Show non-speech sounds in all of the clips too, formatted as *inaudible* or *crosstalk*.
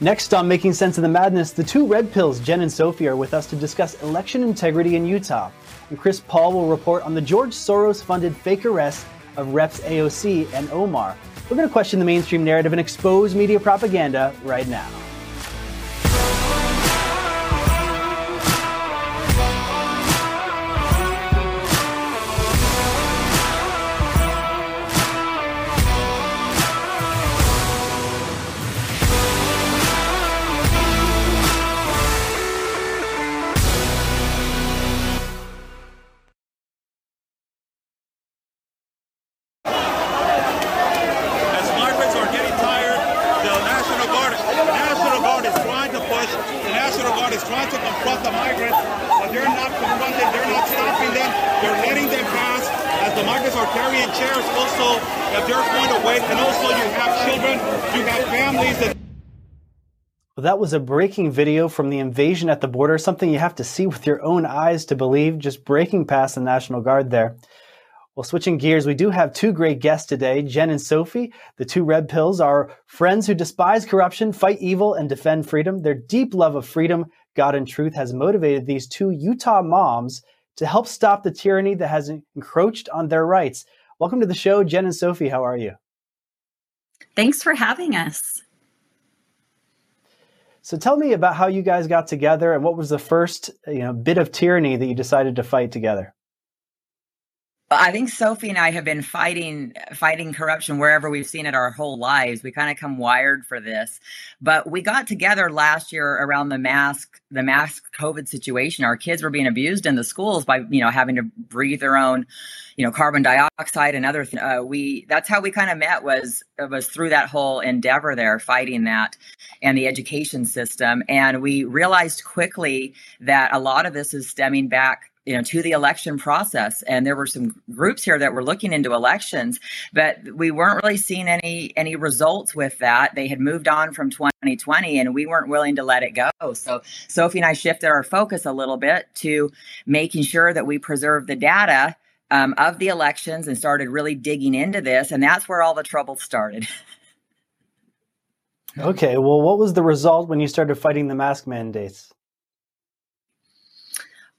Next on Making Sense of the Madness, the two red pills, Jen and Sophie, are with us to discuss election integrity in Utah. And Chris Paul will report on the George Soros funded fake arrest of Reps AOC and Omar. We're going to question the mainstream narrative and expose media propaganda right now. Breaking video from the invasion at the border, something you have to see with your own eyes to believe, just breaking past the National Guard there. Well, switching gears, we do have two great guests today. Jen and Sophie, the two red pills, are friends who despise corruption, fight evil, and defend freedom. Their deep love of freedom, God, and truth has motivated these two Utah moms to help stop the tyranny that has encroached on their rights. Welcome to the show, Jen and Sophie. How are you? Thanks for having us. So tell me about how you guys got together and what was the first, you know, bit of tyranny that you decided to fight together. I think Sophie and I have been fighting fighting corruption wherever we've seen it our whole lives. We kind of come wired for this. But we got together last year around the mask the mask COVID situation. Our kids were being abused in the schools by, you know, having to breathe their own, you know, carbon dioxide and other. Uh, we that's how we kind of met was was through that whole endeavor there fighting that and the education system and we realized quickly that a lot of this is stemming back you know to the election process. And there were some groups here that were looking into elections but we weren't really seeing any any results with that. They had moved on from 2020 and we weren't willing to let it go. So sophie and i shifted our focus a little bit to making sure that we preserve the data um, of the elections and started really digging into this and that's where all the trouble started. *laughs* Okay, well, what was the result when you started fighting the mask mandates?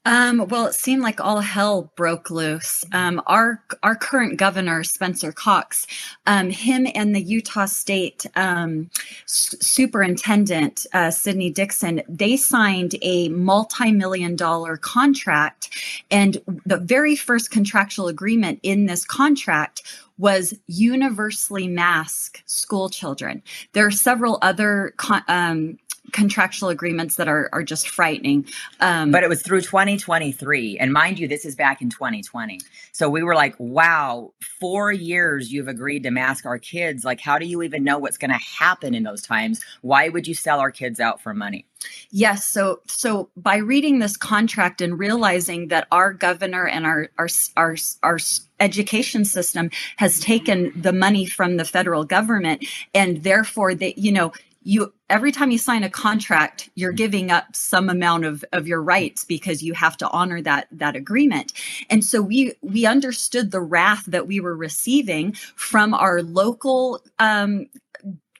Um, well, it seemed like all hell broke loose. Um, our our current governor, Spencer Cox, um, him and the Utah State um, s- Superintendent uh, Sydnee Dickson, they signed a multi-million dollar contract, and the very first contractual agreement in this contract was universally mask school children. There are several other um, contractual agreements that are are just frightening. Um, but it was through 2023 and mind you this is back in 2020 so we were like wow four years you've agreed to mask our kids. Like how do you even know what's going to happen in those times? Why would you sell our kids out for money? Yes. So, so by reading this contract and realizing that our governor and our our our our education system has taken the money from the federal government, and therefore they, you know, you every time you sign a contract you're giving up some amount of of your rights because you have to honor that that agreement. And so we we understood the wrath that we were receiving from our local um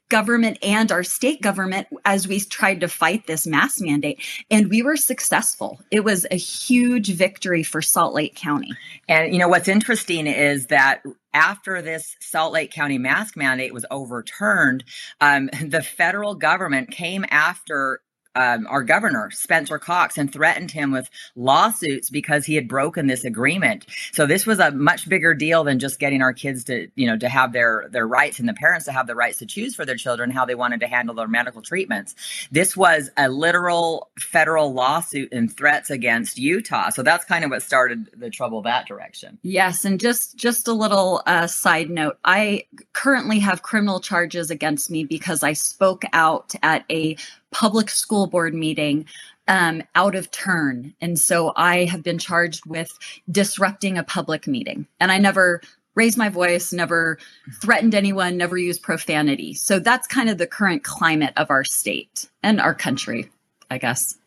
government and our state government as we tried to fight this mask mandate. And we were successful. It was a huge victory for salt lake county. And you know what's interesting is that after this Salt Lake County mask mandate was overturned, um, *laughs* the federal government came after um, our governor, Spencer Cox, and threatened him with lawsuits because he had broken this agreement. So this was a much bigger deal than just getting our kids to, you know, to have their their rights and the parents to have the rights to choose for their children how they wanted to handle their medical treatments. This was a literal federal lawsuit and threats against Utah. So that's kind of what started the trouble that direction. yes and just just a little uh, side note i currently have criminal charges against me because i spoke out at a public school board meeting um, out of turn. And so I have been charged with disrupting a public meeting. And I never raised my voice, never threatened anyone, never used profanity. So that's kind of the current climate of our state and our country, I guess.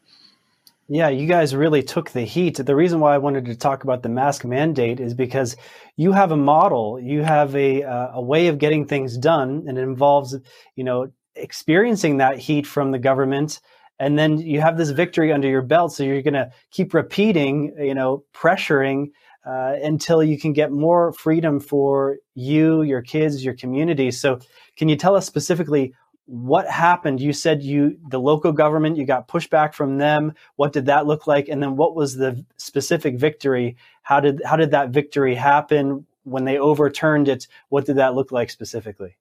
Yeah, you guys really took the heat. The reason why I wanted to talk about the mask mandate is because you have a model, you have a uh, a way of getting things done, and it involves, you know, experiencing that heat from the government and then you have this victory under your belt so you're going to keep repeating you know pressuring uh, until you can get more freedom for you your kids your community. So can you tell us specifically what happened? You said you the local government you got pushback from them. What did that look like? And then what was the specific victory? How did how did that victory happen? When they overturned it what did that look like specifically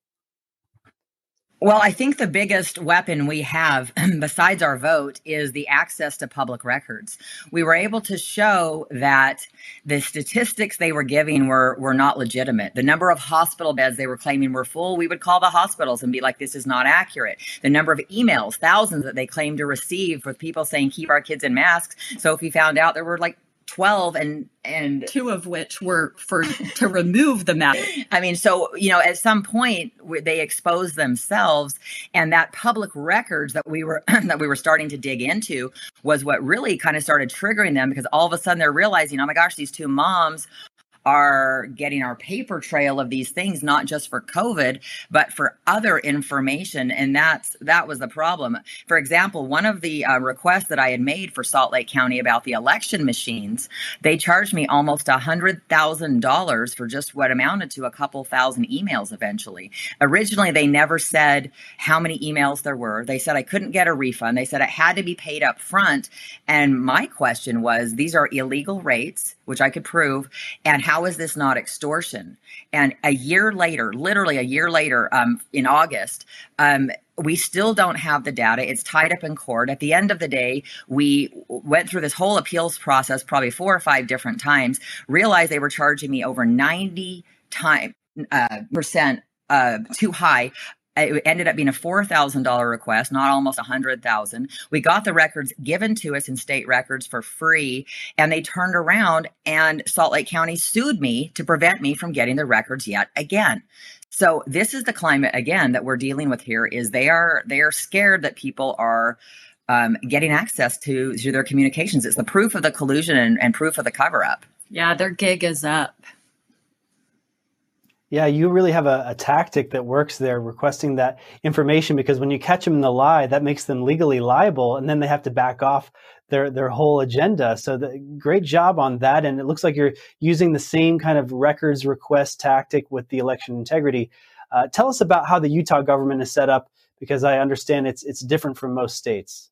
well, I think the biggest weapon we have, *clears throat* besides our vote, is the access to public records. We were able to show that the statistics they were giving were, were not legitimate. The number of hospital beds they were claiming were full, we would call the hospitals and be like, this is not accurate. The number of emails, thousands that they claimed to receive with people saying, keep our kids in masks. So if we found out there were like 12 and and two of which were for to remove the mask. *laughs* I mean so you know at some point they exposed themselves and that public records that we were *clears throat* that we were starting to dig into was what really kind of started triggering them because all of a sudden they're realizing oh my gosh these two moms are getting our paper trail of these things not just for covid but for other information. And that's that was the problem. For example one of the uh, requests that i had made for salt lake county about the election machines they charged me almost a hundred thousand dollars for just what amounted to a couple thousand emails eventually. Originally they never said how many emails there were. They said i couldn't get a refund. They said it had to be paid up front. And my question was these are illegal rates which i could prove and how is this not extortion? And a year later, literally a year later, um, in August, um, we still don't have the data. It's tied up in court. At the end of the day, we went through this whole appeals process probably four or five different times, realized they were charging me over 90 time uh, percent uh, too high it ended up being a $4,000 request, not almost a 100,000. We got the records given to us in state records for free and they turned around and Salt Lake County sued me to prevent me from getting the records yet again. So this is the climate again that we're dealing with here is they are they are scared that people are um, getting access to to their communications. It's the proof of the collusion and, and proof of the cover up. Yeah, their gig is up. Yeah, you really have a, a, tactic that works there, requesting that information because when you catch them in the lie, that makes them legally liable, and then they have to back off their their whole agenda. So, the, great job on that, and it looks like you're using the same kind of records request tactic with the election integrity. Uh, tell us about how the Utah government is set up, because I understand it's it's different from most states.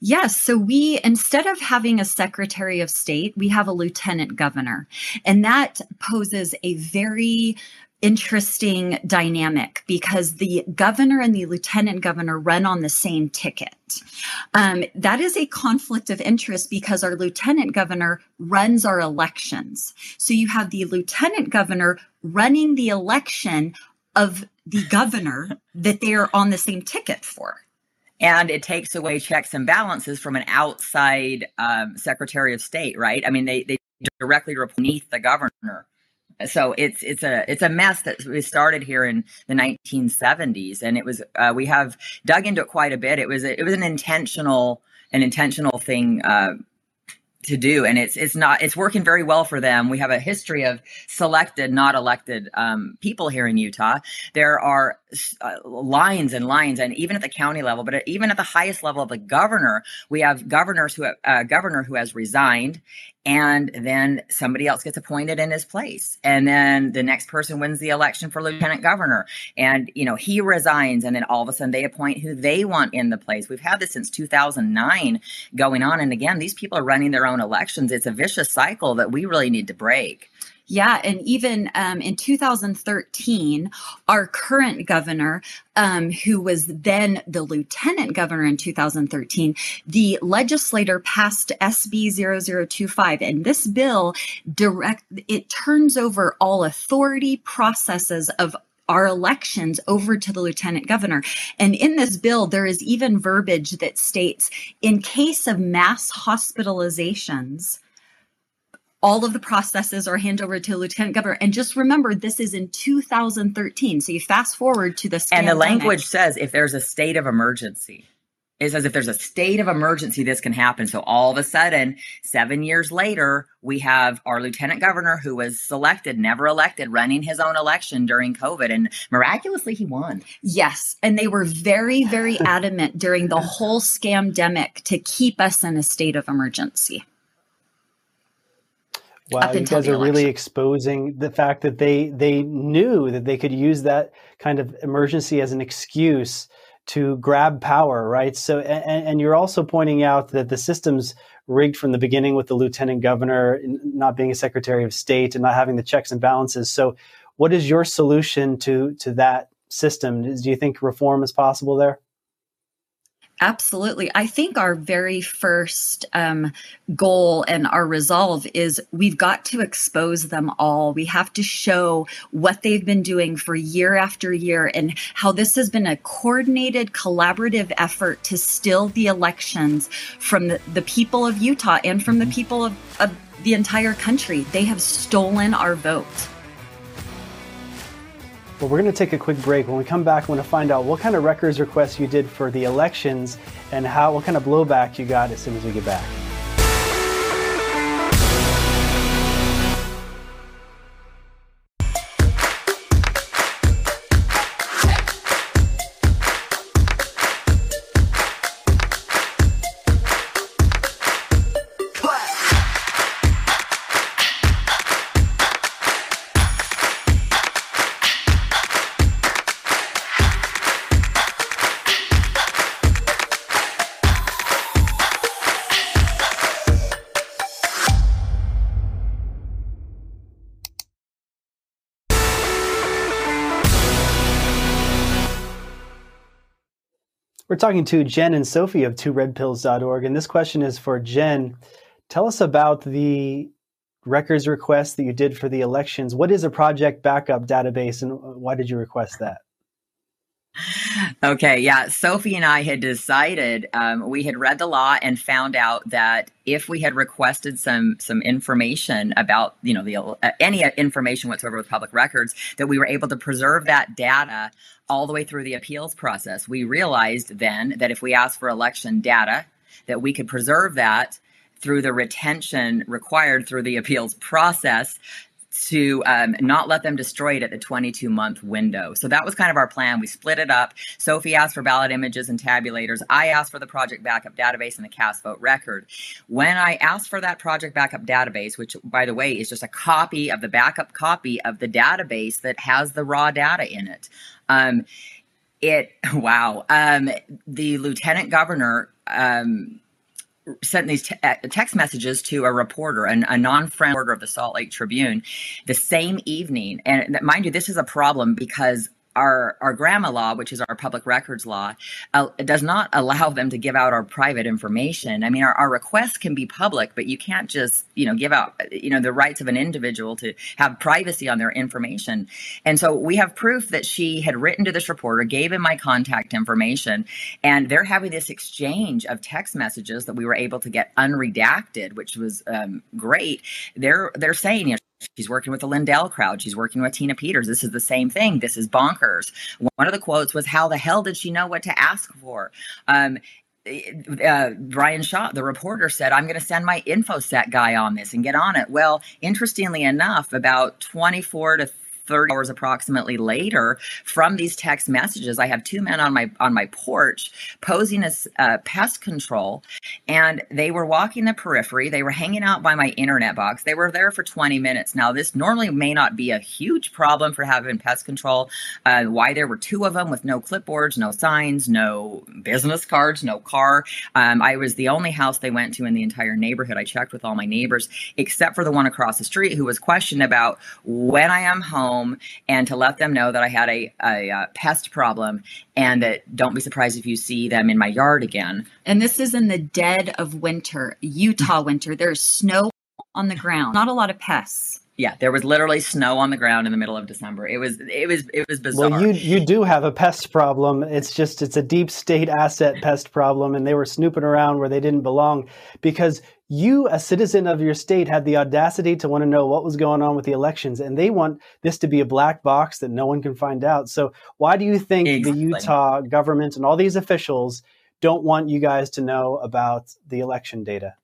Yes. So we, instead of having a secretary of state, we have a lieutenant governor. And that poses a very interesting dynamic because the governor and the lieutenant governor run on the same ticket. Um, that is a conflict of interest because our lieutenant governor runs our elections. So you have the lieutenant governor running the election of the governor that they are on the same ticket for and it takes away checks and balances from an outside um, secretary of state right? I mean they, they directly report beneath the governor. So it's it's a it's a mess that we started here in the 1970s and it was uh, we have dug into it quite a bit. It was a, it was an intentional an intentional thing uh, to do. And it's it's not it's working very well for them. We have a history of selected not elected um, people here in utah. There are uh, lines and lines and even at the county level but even at the highest level of the governor we have governors who have, uh, governor who has resigned and then somebody else gets appointed in his place. And then the next person wins the election for lieutenant governor. And you know he resigns and then all of a sudden they appoint who they want in the place. We've had this since 2009 going on. And again these people are running their own elections. It's a vicious cycle that we really need to break yeah, and even um, in 2013, our current governor, um, who was then the lieutenant governor in 2013, the legislator passed SB 0025, and this bill direct it turns over all authority processes of our elections over to the lieutenant governor. And in this bill, there is even verbiage that states in case of mass hospitalizations, all of the processes are handed over to lieutenant governor. And just remember, this is in 2013. So you fast forward to the and the language says if there's a state of emergency. It says if there's a state of emergency this can happen. So all of a sudden, seven years later, we have our lieutenant governor who was selected, never elected, running his own election during COVID. And miraculously, he won. Yes. And they were very, very *laughs* adamant during the whole scamdemic to keep us in a state of emergency. Wow, you guys are really exposing the fact that they they knew that they could use that kind of emergency as an excuse to grab power, right? So, and, and, you're also pointing out that the system's rigged from the beginning with the lieutenant governor not being a secretary of state and not having the checks and balances. So, what is your solution to to that system? Do you think reform is possible there? Absolutely. I think our very first um, goal and our resolve is we've got to expose them all. We have to show what they've been doing for year after year and how this has been a coordinated, collaborative effort to steal the elections from the, the people of Utah and from the mm-hmm. people of, of the entire country. They have stolen our vote. Well, we're going to take a quick break. When we come back, I want to find out what kind of records requests you did for the elections and how what kind of blowback you got as soon as we get back. We're talking to Jen and Sophie of tworedpills.org, and this question is for Jen. Tell us about the records request that you did for the elections. What is a project backup database, and why did you request that? Okay, yeah. Sophie and I had decided um, we had read the law and found out that if we had requested some some information about you know the uh, any information whatsoever with public records, that we were able to preserve that data all the way through the appeals process. We realized then that if we asked for election data, that we could preserve that through the retention required through the appeals process to um, not let them destroy it at the 22 month window. So that was kind of our plan. We split it up. Sophie asked for ballot images and tabulators. I asked for the project backup database and the cast vote record. When I asked for that project backup database, which by the way is just a copy of the backup copy of the database that has the raw data in it. Um, it *laughs* wow. Um, the lieutenant governor um, sent these te- uh, text messages to a reporter, an, a non-friend reporter of the Salt Lake Tribune, the same evening. And mind you, this is a problem because our our GRAMA law, which is our public records law, uh, does not allow them to give out our private information. I mean, our, our requests can be public, but you can't just you know give out you know the rights of an individual to have privacy on their information. And so we have proof that she had written to this reporter, gave him my contact information, and they're having this exchange of text messages that we were able to get unredacted, which was um, great. They're they're saying you know She's working with the Lindell crowd. She's working with Tina Peters. This is the same thing. This is bonkers. One of the quotes was, How the hell did she know what to ask for? Um, uh, Bryan Schott, the reporter, said, I'm going to send my InfoSec guy on this and get on it. Well, interestingly enough, about 24 to 30 hours approximately later from these text messages i have two men on my on my porch posing as uh, pest control and they were walking the periphery. They were hanging out by my internet box. They were there for 20 minutes. Now this normally may not be a huge problem for having pest control uh, why there were two of them with no clipboards no signs no business cards no car. Um, i was the only house they went to in the entire neighborhood. I checked with all my neighbors except for the one across the street who was questioned about when i am home home and to let them know that I had a, a, a pest problem and that don't be surprised if you see them in my yard again. And this is in the dead of winter, Utah mm-hmm. winter. There's snow on the ground, not a lot of pests yeah, there was literally snow on the ground in the middle of December. It was it was it was bizarre. Well, you you do have a pest problem. It's just it's a deep state asset pest problem, and they were snooping around where they didn't belong because you, a citizen of your state, had the audacity to want to know what was going on with the elections, and they want this to be a black box that no one can find out. So, why do you think exactly. the Utah government and all these officials don't want you guys to know about the election data?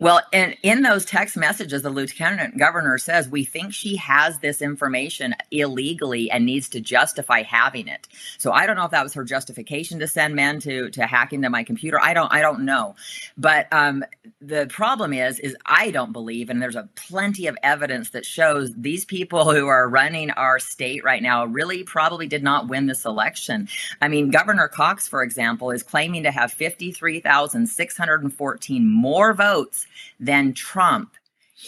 Well, and in those text messages, the lieutenant governor says we think she has this information illegally and needs to justify having it. So I don't know if that was her justification to send men to to hack into my computer. I don't I don't know, but um, the problem is is I don't believe, and there's a plenty of evidence that shows these people who are running our state right now really probably did not win this election. I mean, Governor Cox, for example, is claiming to have fifty three thousand six hundred and fourteen more votes than Trump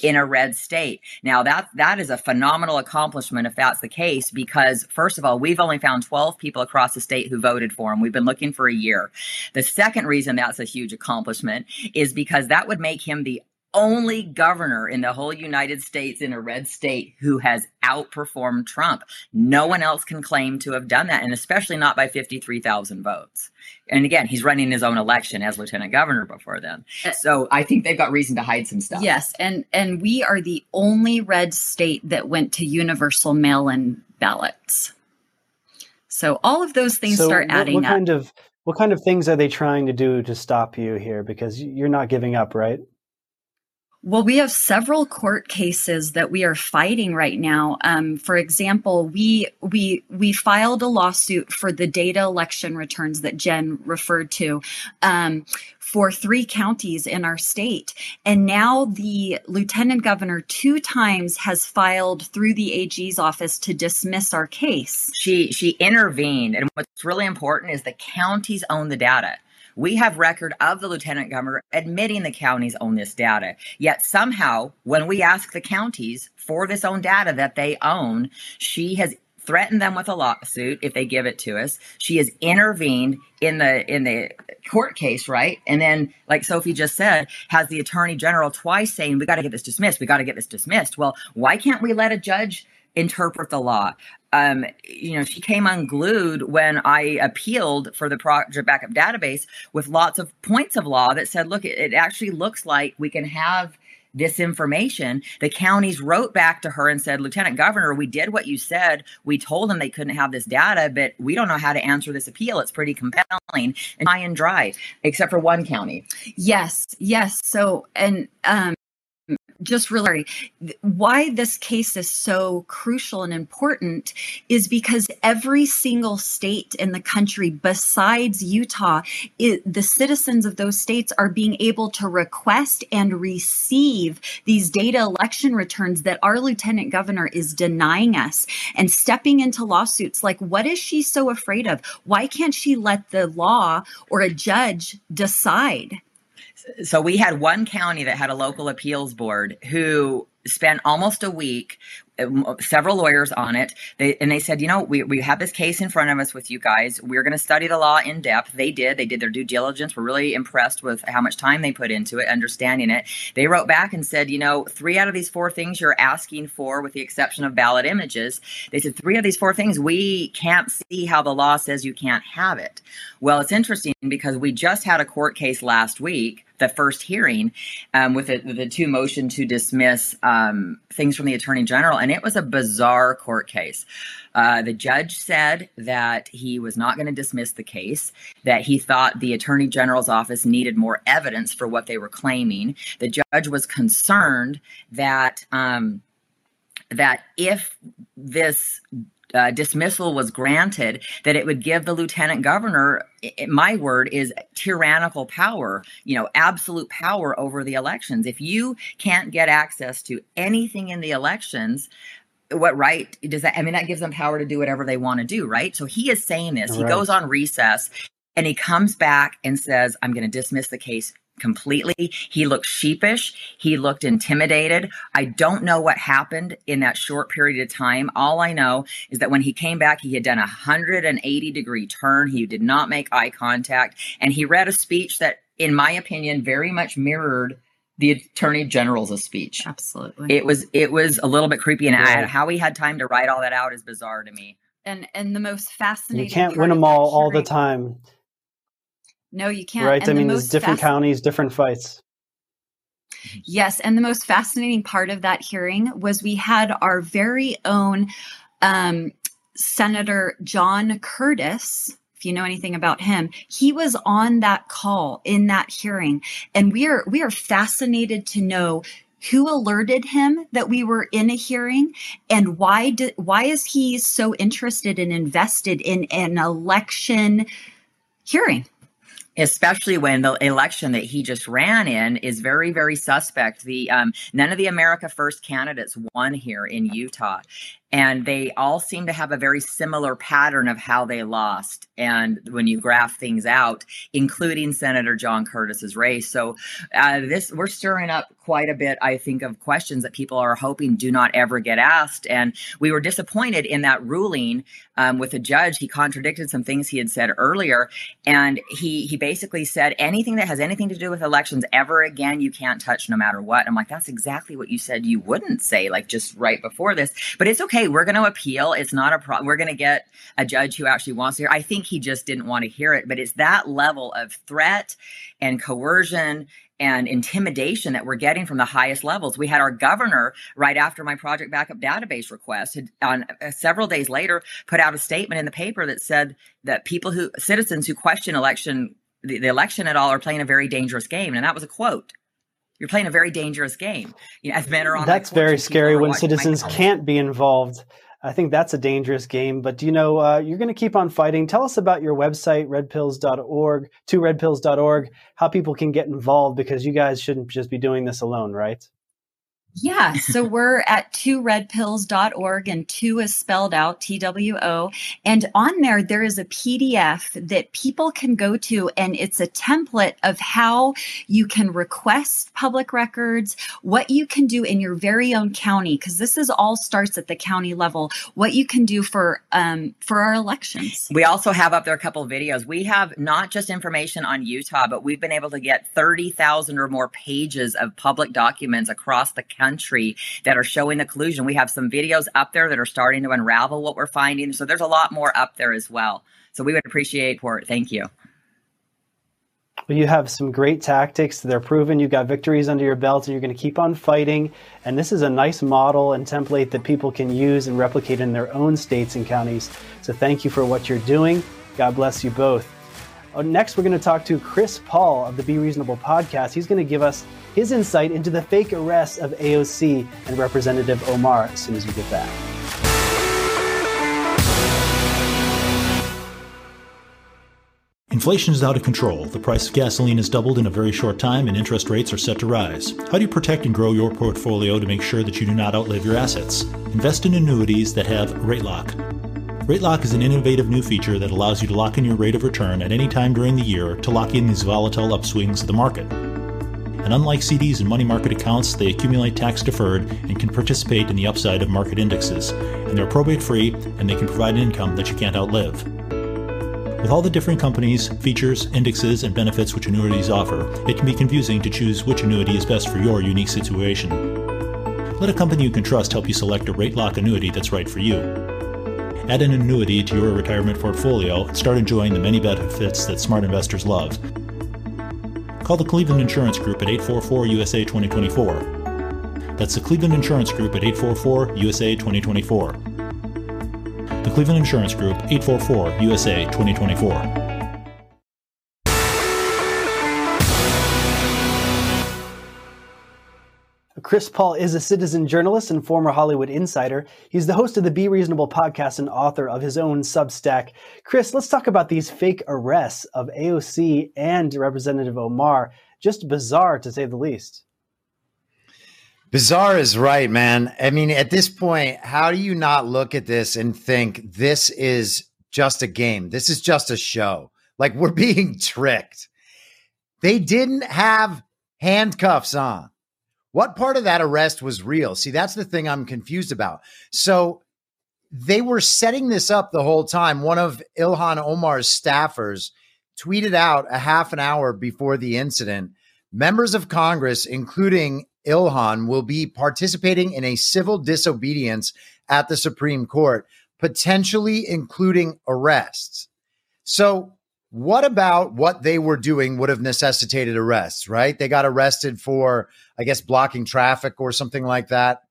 in a red state. Now that that is a phenomenal accomplishment if that's the case because first of all, we've only found 12 people across the state who voted for him. We've been looking for a year. The second reason that's a huge accomplishment is because that would make him the only governor in the whole United States in a red state who has outperformed Trump. No one else can claim to have done that, and especially not by 53,000 votes. And again, he's running his own election as lieutenant governor before then. Uh, so I think they've got reason to hide some stuff. Yes, and and we are the only red state that went to universal mail-in ballots. So all of those things so start adding what, what up. kind of what kind of things are they trying to do to stop you here? Because you're not giving up, right? Well, we have several court cases that we are fighting right now. Um, for example, we we we filed a lawsuit for the data election returns that Jen referred to. Um, for three counties in our state. And now the lieutenant governor two times has filed through the AG's office to dismiss our case. She she intervened and what's really important is the counties own the data. We have record of the lieutenant governor admitting the counties own this data. Yet somehow, when we ask the counties for this own data that they own, she has threatened them with a lawsuit if they give it to us. She has intervened in the in the court case, right? And then, like Sophie just said, has the attorney general twice saying, "We got to get this dismissed. We got to get this dismissed." Well, why can't we let a judge interpret the law? Um, you know, she came unglued when I appealed for the project backup database with lots of points of law that said, look, it, actually looks like we can have this information. The counties wrote back to her and said, Lieutenant Governor, we did what you said. We told them they couldn't have this data, but we don't know how to answer this appeal. It's pretty compelling and high and dry, except for one county. Yes, yes. So, and um, just really why this case is so crucial and important is because every single state in the country besides Utah, it, the citizens of those states are being able to request and receive these data election returns that our lieutenant governor is denying us and stepping into lawsuits like what is she so afraid of? Why can't she let the law or a judge decide? So we had one county that had a local appeals board who spent almost a week uh, several lawyers on it. They, and they said you know we, we have this case in front of us with you guys. We're going to study the law in depth. They did. They did their due diligence. We're really impressed with how much time they put into it understanding it. They wrote back and said you know three out of these four things you're asking for with the exception of ballot images they said three of these four things we can't see how the law says you can't have it. Well it's interesting because we just had a court case last week the first hearing um, with the, the, two motion to dismiss um, things from the attorney general, and it was a bizarre court case. Uh, the judge said that he was not going to dismiss the case, that he thought the attorney general's office needed more evidence for what they were claiming. The judge was concerned that. Um, that if this uh, dismissal was granted, that it would give the lieutenant governor, it, my word is tyrannical power, you know, absolute power over the elections. If you can't get access to anything in the elections, what right does that? I mean, that gives them power to do whatever they want to do, right? So he is saying this. Right. He goes on recess and he comes back and says, I'm going to dismiss the case completely. He looked sheepish. He looked intimidated. I don't know what happened in that short period of time. All I know is that when he came back, he had done a 180 degree turn. He did not make eye contact. And he read a speech that, in my opinion, very much mirrored the attorney general's speech. Absolutely. It was it was a little bit creepy and yeah. how he had time to write all that out is bizarre to me. And and the most fascinating You can't win them all all the time. No, you can't. Right. And I mean, there's different fasc- counties, different fights. Yes. And the most fascinating part of that hearing was we had our very own um, Senator John Curtis if you know anything about him, he was on that call in that hearing. And we are, we are fascinated to know who alerted him that we were in a hearing and why did, why is he so interested and invested in an election hearing? Especially when the election that he just ran in is very very suspect. The um, none of the america first candidates won here in utah and they all seem to have a very similar pattern of how they lost and when you graph things out including senator john curtis's race. So uh, this we're stirring up quite a bit i think of questions that people are hoping do not ever get asked. And we were disappointed in that ruling um, with the judge. He contradicted some things he had said earlier and he he basically said anything that has anything to do with elections ever again you can't touch no matter what. I'm like that's exactly what you said you wouldn't say like just right before this. But it's okay we're going to appeal. It's not a problem. We're going to get a judge who actually wants to hear. I think he just didn't want to hear it, but it's that level of threat and coercion and intimidation that we're getting from the highest levels. We had our governor right after my project backup database request had, on uh, several days later put out a statement in the paper that said that people who citizens who question election the, the election at all are playing a very dangerous game and that was a quote you're playing a very dangerous game. You know, as men are on. That's very scary when citizens can't be involved. I think that's a dangerous game. But you know, uh, you're going to keep on fighting. Tell us about your website, redpills.org, two redpills.org, how people can get involved because you guys shouldn't just be doing this alone, right? Yeah. So we're at two redpills.org and two is spelled out T W O. And on there, there is a PDF that people can go to and it's a template of how you can request public records, what you can do in your very own county, because this is all starts at the county level, what you can do for, um, for our elections. We also have up there a couple of videos. We have not just information on Utah, but we've been able to get 30,000 or more pages of public documents across the county country that are showing the collusion. We have some videos up there that are starting to unravel what we're finding. So there's a lot more up there as well. So we would appreciate support. Thank you. Well, you have some great tactics. They're proven. You've got victories under your belt, and you're going to keep on fighting. And this is a nice model and template that people can use and replicate in their own states and counties. So thank you for what you're doing. God bless you both. Uh, next, we're going to talk to Chris Paul of the Be Reasonable podcast. He's going to give us his insight into the fake arrest of AOC and Representative Omar as soon as we get back. Inflation is out of control. The price of gasoline has doubled in a very short time, and interest rates are set to rise. How do you protect and grow your portfolio to make sure that you do not outlive your assets? Invest in annuities that have rate lock. Rate lock is an innovative new feature that allows you to lock in your rate of return at any time during the year to lock in these volatile upswings of the market. And unlike CDs and money market accounts, they accumulate tax deferred and can participate in the upside of market indexes. And they're probate free and they can provide income that you can't outlive. With all the different companies, features, indexes, and benefits which annuities offer, it can be confusing to choose which annuity is best for your unique situation. Let a company you can trust help you select a rate lock annuity that's right for you. Add an annuity to your retirement portfolio and start enjoying the many benefits that smart investors love Call the Cleveland Insurance Group at 844 USA 2024. That's the Cleveland Insurance Group at 844 USA 2024. The Cleveland Insurance Group 844 USA 2024. Chris Paul is a citizen journalist and former Hollywood insider. He's the host of the Be Reasonable podcast and author of his own Substack. Chris, let's talk about these fake arrests of AOC and Representative Omar. Just bizarre, to say the least. Bizarre is right, man. I mean, at this point, how do you not look at this and think this is just a game? This is just a show. Like we're *laughs* being tricked. They didn't have handcuffs on. What part of that arrest was real? See, that's the thing I'm confused about. So they were setting this up the whole time. One of Ilhan Omar's staffers tweeted out a half an hour before the incident members of Congress, including Ilhan, will be participating in a civil disobedience at the Supreme Court, potentially including arrests. So what about what they were doing would have necessitated arrests, right? They got arrested for, I guess, blocking traffic or something like that.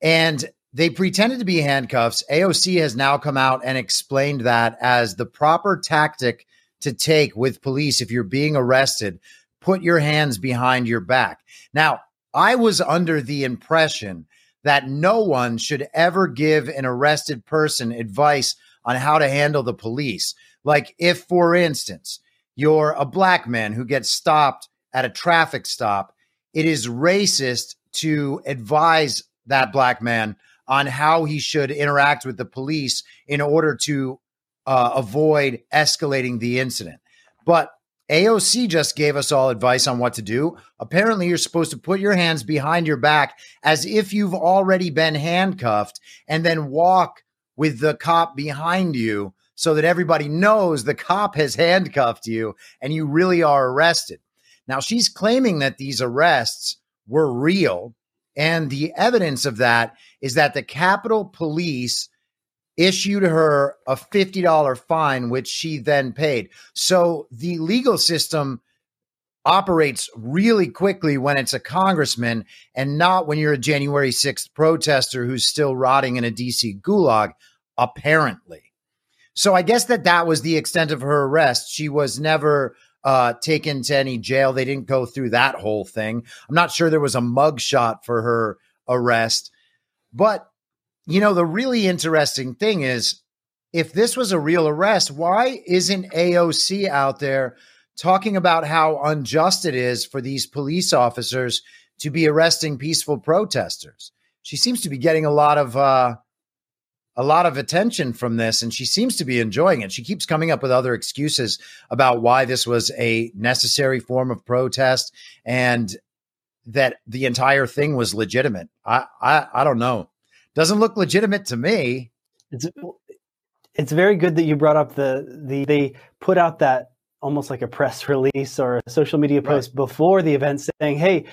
And they pretended to be handcuffs. AOC has now come out and explained that as the proper tactic to take with police if you're being arrested. Put your hands behind your back. Now, I was under the impression that no one should ever give an arrested person advice on how to handle the police. Like, if, for instance, you're a black man who gets stopped at a traffic stop, it is racist to advise that black man on how he should interact with the police in order to uh, avoid escalating the incident. But AOC just gave us all advice on what to do. Apparently, you're supposed to put your hands behind your back as if you've already been handcuffed and then walk with the cop behind you so that everybody knows the cop has handcuffed you and you really are arrested. Now, she's claiming that these arrests were real. And the evidence of that is that the Capitol Police issued her a $50 fine, which she then paid. So the legal system operates really quickly when it's a congressman and not when you're a January 6th protester who's still rotting in a DC gulag, apparently. So I guess that that was the extent of her arrest. She was never uh, taken to any jail. They didn't go through that whole thing. I'm not sure there was a mugshot for her arrest. But you know, the really interesting thing is if this was a real arrest, why isn't AOC out there talking about how unjust it is for these police officers to be arresting peaceful protesters? She seems to be getting a lot of uh, a lot of attention from this, and she seems to be enjoying it. She keeps coming up with other excuses about why this was a necessary form of protest and that the entire thing was legitimate. I I, I don't know. Doesn't look legitimate to me. It's it's very good that you brought up the the they put out that almost like a press release or a social media post right. before the event saying, "Hey,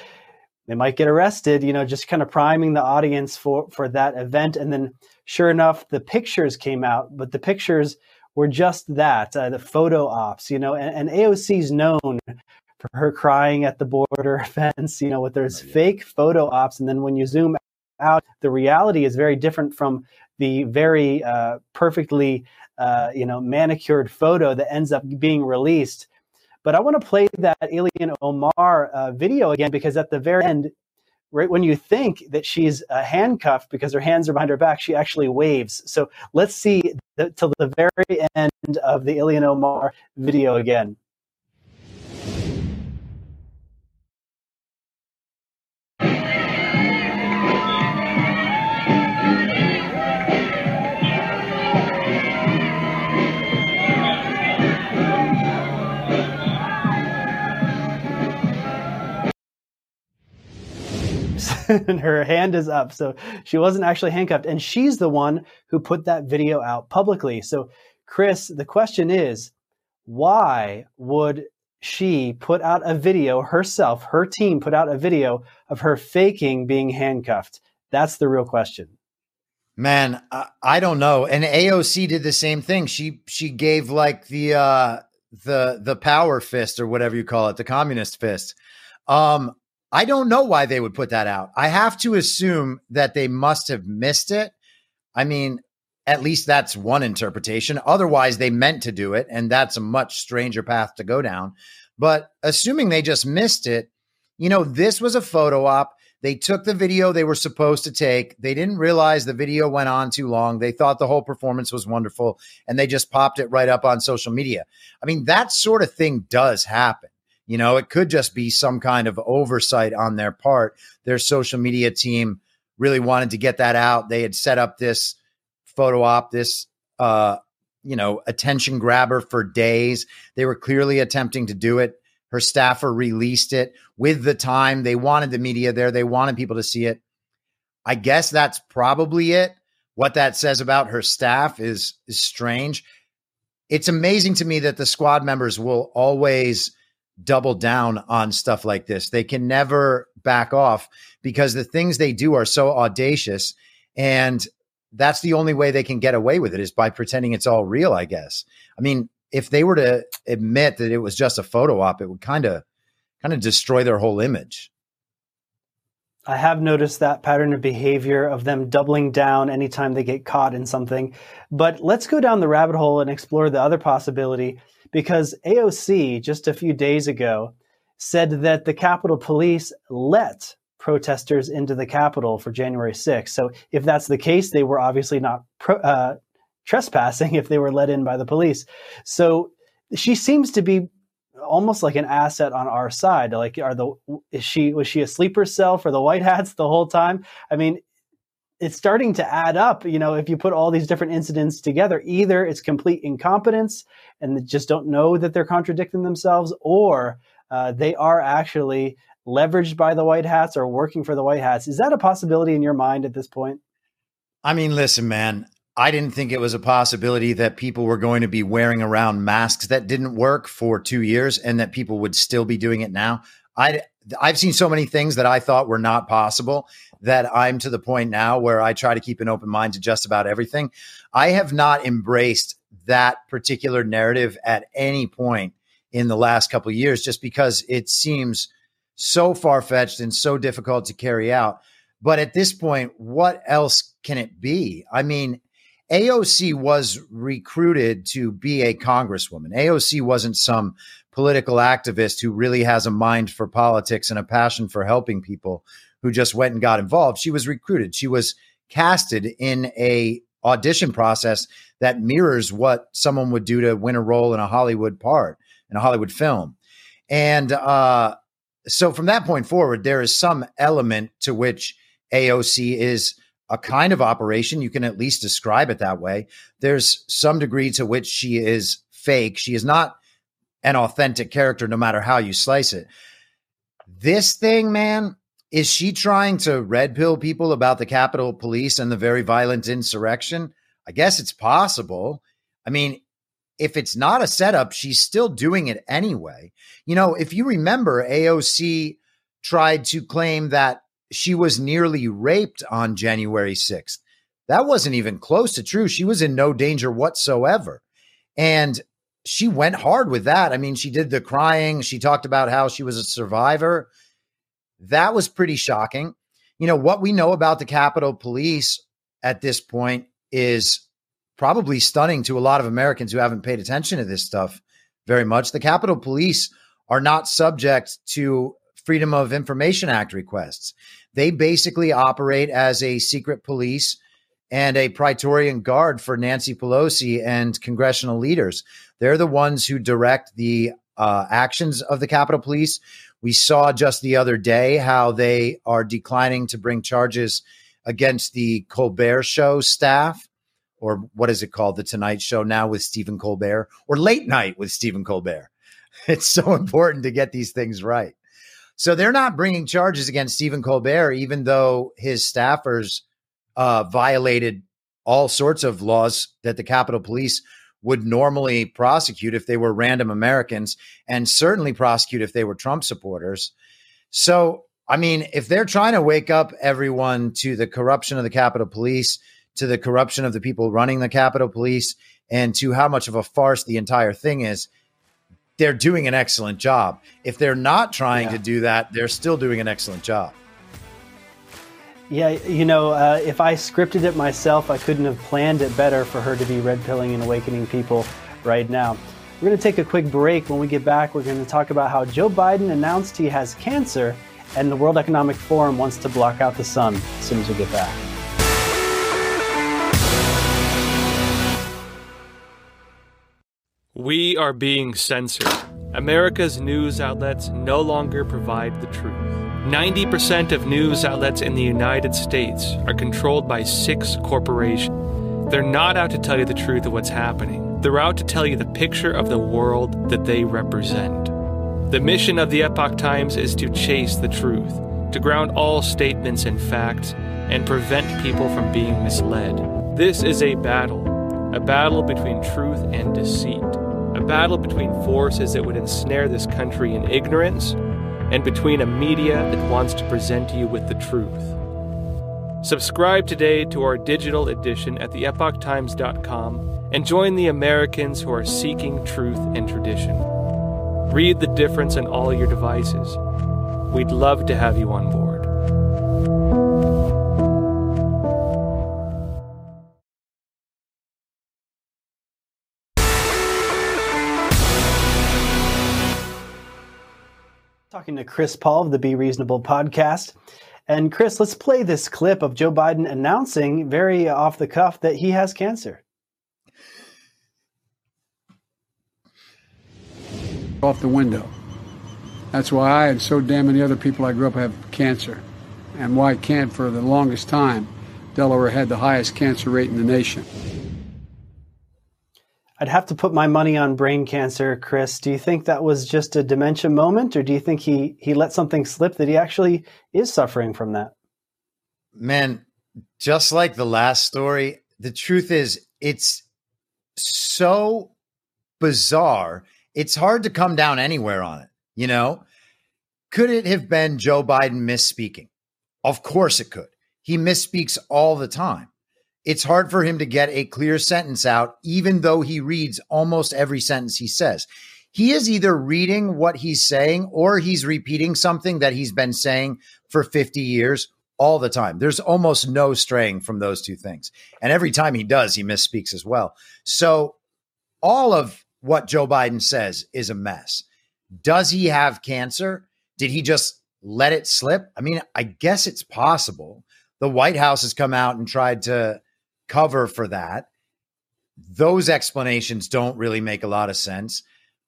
they might get arrested," you know, just kind of priming the audience for for that event and then sure enough the pictures came out, but the pictures were just that, uh, the photo ops, you know, and, and AOC's known for her crying at the border *laughs* fence, you know, with there's oh, yeah. fake photo ops and then when you zoom out, the reality is very different from the very uh, perfectly, uh, you know, manicured photo that ends up being released. But I want to play that Ilhan Omar uh, video again because at the very end, right when you think that she's uh, handcuffed because her hands are behind her back, she actually waves. So let's see the, till the very end of the Ilhan Omar video again. *laughs* and her hand is up. So she wasn't actually handcuffed. And she's the one who put that video out publicly. So, Chris, the question is why would she put out a video herself, her team put out a video of her faking being handcuffed? That's the real question. Man, I, I don't know. And AOC did the same thing. She she gave like the uh the the power fist or whatever you call it, the communist fist. Um I don't know why they would put that out. I have to assume that they must have missed it. I mean, at least that's one interpretation. Otherwise, they meant to do it, and that's a much stranger path to go down. But assuming they just missed it, you know, this was a photo op. They took the video they were supposed to take. They didn't realize the video went on too long. They thought the whole performance was wonderful, and they just popped it right up on social media. I mean, that sort of thing does happen. You know, it could just be some kind of oversight on their part. Their social media team really wanted to get that out. They had set up this photo op, this uh, you know, attention grabber for days. They were clearly attempting to do it. Her staffer released it with the time. They wanted the media there. They wanted people to see it. I guess that's probably it. What that says about her staff is is strange. It's amazing to me that the squad members will always double down on stuff like this. They can never back off because the things they do are so audacious. And that's the only way they can get away with it is by pretending it's all real, I guess. I mean, if they were to admit that it was just a photo op, it would kind of kind of destroy their whole image. I have noticed that pattern of behavior of them doubling down anytime they get caught in something. But let's go down the rabbit hole and explore the other possibility because AOC just a few days ago said that the Capitol Police let protesters into the Capitol for January 6th. So if that's the case, they were obviously not pro- uh, trespassing *laughs* if they were let in by the police. So she seems to be almost like an asset on our side. Like, are the is she was she a sleeper cell for the White Hats the whole time? I mean, it's starting to add up. You know, if you put all these different incidents together, either it's complete incompetence and they just don't know that they're contradicting themselves, or uh, they are actually leveraged by the White Hats or working for the White Hats. Is that a possibility in your mind at this point? I mean, listen, man. I didn't think it was a possibility that people were going to be wearing around masks that didn't work for two years and that people would still be doing it now. I, I've seen so many things that I thought were not possible that I'm to the point now where I try to keep an open mind to just about everything. I have not embraced that particular narrative at any point in the last couple years just because it seems so far fetched and so difficult to carry out. But at this point, what else can it be? I mean, AOC was recruited to be a congresswoman. AOC wasn't some political activist who really has a mind for politics and a passion for helping people who just went and got involved. She was recruited. She was casted in a audition process that mirrors what someone would do to win a role in a Hollywood part in a Hollywood film. And uh, so from that point forward, there is some element to which AOC is a kind of operation. You can at least describe it that way. There's some degree to which she is fake. She is not an authentic character, no matter how you slice it. This thing, man, is she trying to red pill people about the Capitol Police and the very violent insurrection? I guess it's possible. I mean, if it's not a setup, she's still doing it anyway. You know, if you remember, AOC tried to claim that she was nearly raped on January 6th. That wasn't even close to true. She was in no danger whatsoever. And she went hard with that. I mean, she did the crying. She talked about how she was a survivor. That was pretty shocking. You know, what we know about the Capitol Police at this point is probably stunning to a lot of Americans who haven't paid attention to this stuff very much. The Capitol Police are not subject to Freedom of Information Act requests. They basically operate as a secret police and a Praetorian Guard for Nancy Pelosi and congressional leaders. They're the ones who direct the uh, actions of the Capitol Police. We saw just the other day how they are declining to bring charges against the Colbert Show staff, or what is it called? The Tonight Show now with Stephen Colbert, or Late Night with Stephen Colbert. *laughs* It's so important to get these things right. So they're not bringing charges against Stephen Colbert, even though his staffers uh, violated all sorts of laws that the Capitol Police would normally prosecute if they were random Americans, and certainly prosecute if they were Trump supporters. So, I mean, if they're trying to wake up everyone to the corruption of the Capitol Police, to the corruption of the people running the Capitol Police, and to how much of a farce the entire thing is, they're doing an excellent job. If they're not trying yeah. to do that, they're still doing an excellent job. Yeah, you know, uh, if I scripted it myself, I couldn't have planned it better for her to be red pilling and awakening people right now. We're going to take a quick break. When we get back, we're going to talk about how Joe Biden announced he has cancer and the World Economic Forum wants to block out the sun as soon as we get back. We are being censored. America's news outlets no longer provide the truth. 90% of news outlets in the United States are controlled by six corporations. They're not out to tell you the truth of what's happening, they're out to tell you the picture of the world that they represent. The mission of the Epoch Times is to chase the truth, to ground all statements in facts, and prevent people from being misled. This is a battle, a battle between truth and deceit a battle between forces that would ensnare this country in ignorance and between a media that wants to present you with the truth. Subscribe today to our digital edition at theepochtimes.com and join the Americans who are seeking truth and tradition. Read the difference on all your devices. We'd love to have you on board. Talking to Chris Paul of the Be Reasonable podcast. And Chris, let's play this clip of Joe Biden announcing very off the cuff that he has cancer. Off the window. That's why I and so damn many other people I grew up have cancer. And why can't for the longest time Delaware had the highest cancer rate in the nation. I'd have to put my money on brain cancer, Chris. Do you think that was just a dementia moment, or do you think he he let something slip that he actually is suffering from that? Man, just like the last story, the truth is it's so bizarre. It's hard to come down anywhere on it, you know? Could it have been Joe Biden misspeaking? Of course it could. He misspeaks all the time it's hard for him to get a clear sentence out, even though he reads almost every sentence he says. He is either reading what he's saying or he's repeating something that he's been saying for 50 years all the time. There's almost no straying from those two things. And every time he does, he misspeaks as well. So all of what Joe Biden says is a mess. Does he have cancer? Did he just let it slip? I mean, I guess it's possible. The White House has come out and tried to cover for that. Those explanations don't really make a lot of sense.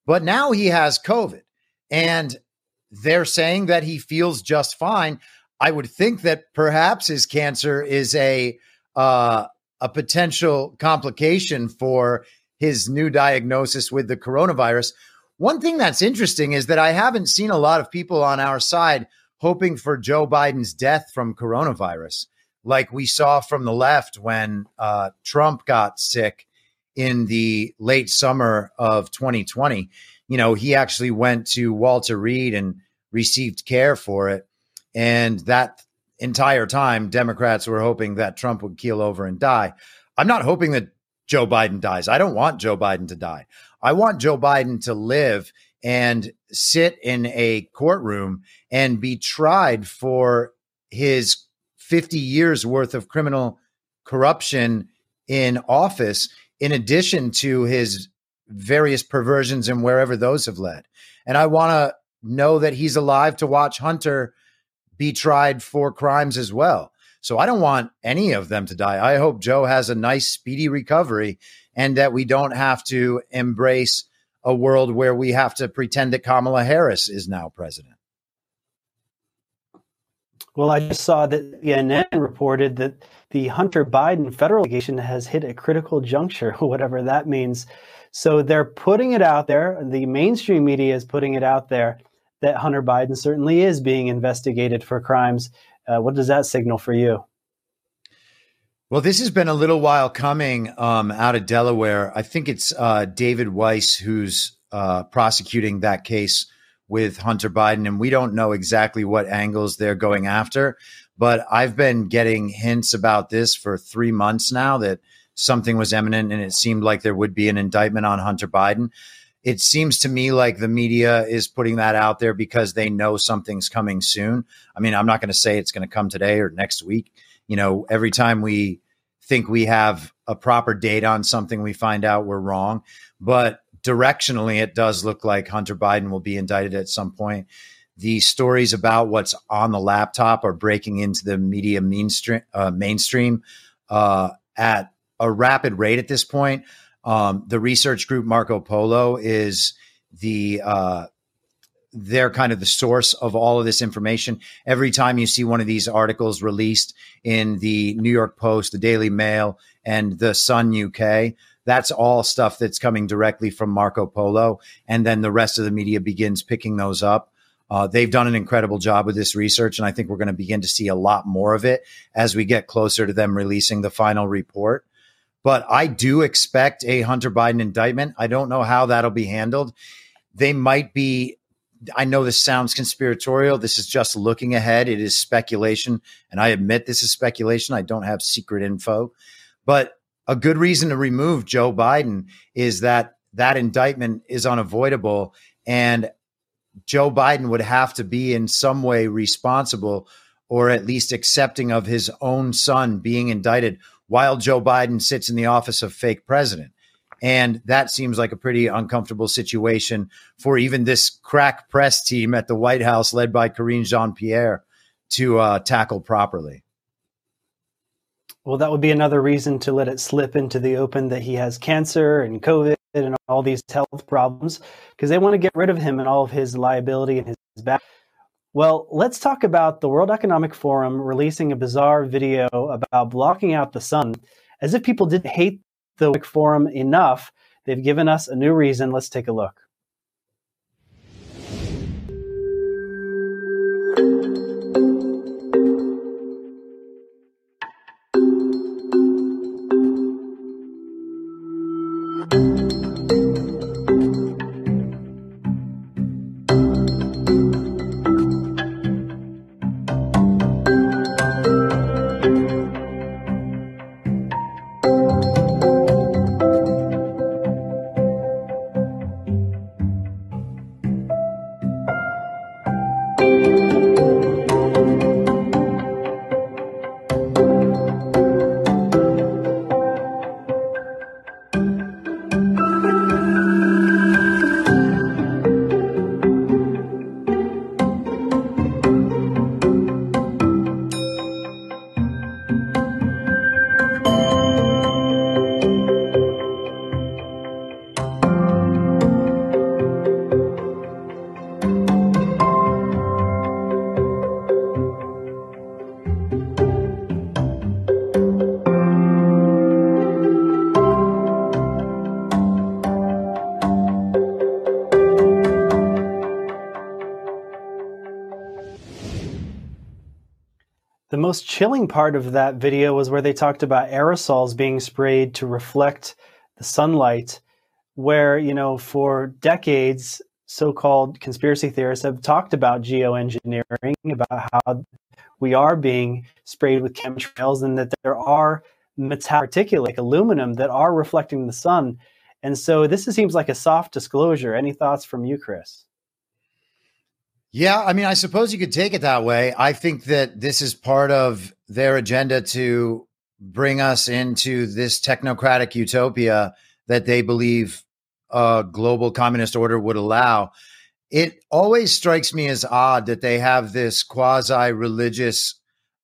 But now he has COVID and they're saying that he feels just fine. I would think that perhaps his cancer is a uh, a potential complication for his new diagnosis with the coronavirus. One thing that's interesting is that I haven't seen a lot of people on our side hoping for Joe Biden's death from coronavirus like we saw from the left when uh, Trump got sick in the late summer of 2020. You know, he actually went to Walter Reed and received care for it. And that entire time, Democrats were hoping that Trump would keel over and die. I'm not hoping that Joe Biden dies. I don't want Joe Biden to die. I want Joe Biden to live and sit in a courtroom and be tried for his 50 years worth of criminal corruption in office, in addition to his various perversions and wherever those have led. And I want to know that he's alive to watch Hunter be tried for crimes as well. So I don't want any of them to die. I hope Joe has a nice, speedy recovery and that we don't have to embrace a world where we have to pretend that Kamala Harris is now president. Well, I just saw that CNN reported that the Hunter Biden federal litigation has hit a critical juncture, *laughs* whatever that means. So they're putting it out there. The mainstream media is putting it out there that Hunter Biden certainly is being investigated for crimes. Uh, what does that signal for you? Well, this has been a little while coming um, out of Delaware. I think it's uh, David Weiss who's uh, prosecuting that case with Hunter Biden, and we don't know exactly what angles they're going after. But I've been getting hints about this for three months now that something was imminent, and it seemed like there would be an indictment on Hunter Biden. It seems to me like the media is putting that out there because they know something's coming soon. I mean, I'm not going to say it's going to come today or next week. You know, every time we think we have a proper date on something, we find out we're wrong. But directionally, it does look like Hunter Biden will be indicted at some point. The stories about what's on the laptop are breaking into the media mainstream, uh, mainstream uh, at a rapid rate at this point. Um, the research group Marco Polo is the uh, they're kind of the source of all of this information. Every time you see one of these articles released in the New York Post, the Daily Mail, and the Sun UK, that's all stuff that's coming directly from Marco Polo. And then the rest of the media begins picking those up. Uh, they've done an incredible job with this research, and I think we're going to begin to see a lot more of it as we get closer to them releasing the final report. But I do expect a Hunter Biden indictment. I don't know how that'll be handled. They might be, I know this sounds conspiratorial. This is just looking ahead. It is speculation. And I admit this is speculation. I don't have secret info. But a good reason to remove Joe Biden is that that indictment is unavoidable and Joe Biden would have to be in some way responsible or at least accepting of his own son being indicted while Joe Biden sits in the office of fake president. And that seems like a pretty uncomfortable situation for even this crack press team at the White House, led by Karine Jean Pierre, to uh, tackle properly. Well, that would be another reason to let it slip into the open that he has cancer and COVID and all these health problems because they want to get rid of him and all of his liability and his back. Well, let's talk about the World Economic Forum releasing a bizarre video about blocking out the sun. As if people didn't hate the Forum enough, they've given us a new reason. Let's take a look. Most chilling part of that video was where they talked about aerosols being sprayed to reflect the sunlight, where, you know, for decades, so called conspiracy theorists have talked about geoengineering, about how we are being sprayed with chemtrails and that there are metallic particulate, like aluminum, that are reflecting the sun. And so this seems like a soft disclosure. Any thoughts from you, Chris? Yeah, I mean, I suppose you could take it that way. I think that this is part of their agenda to bring us into this technocratic utopia that they believe a global communist order would allow. It always strikes me as odd that they have this quasi religious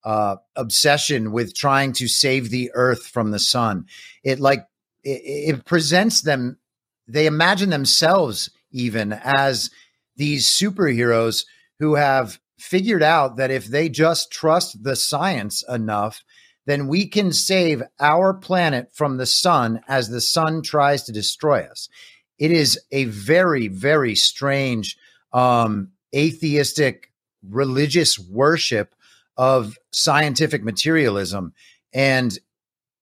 uh, obsession with trying to save the earth from the sun. It like it, it presents them, they imagine themselves even as these superheroes who have figured out that if they just trust the science enough, then we can save our planet from the sun as the sun tries to destroy us. It is a very, very strange um, atheistic religious worship of scientific materialism. And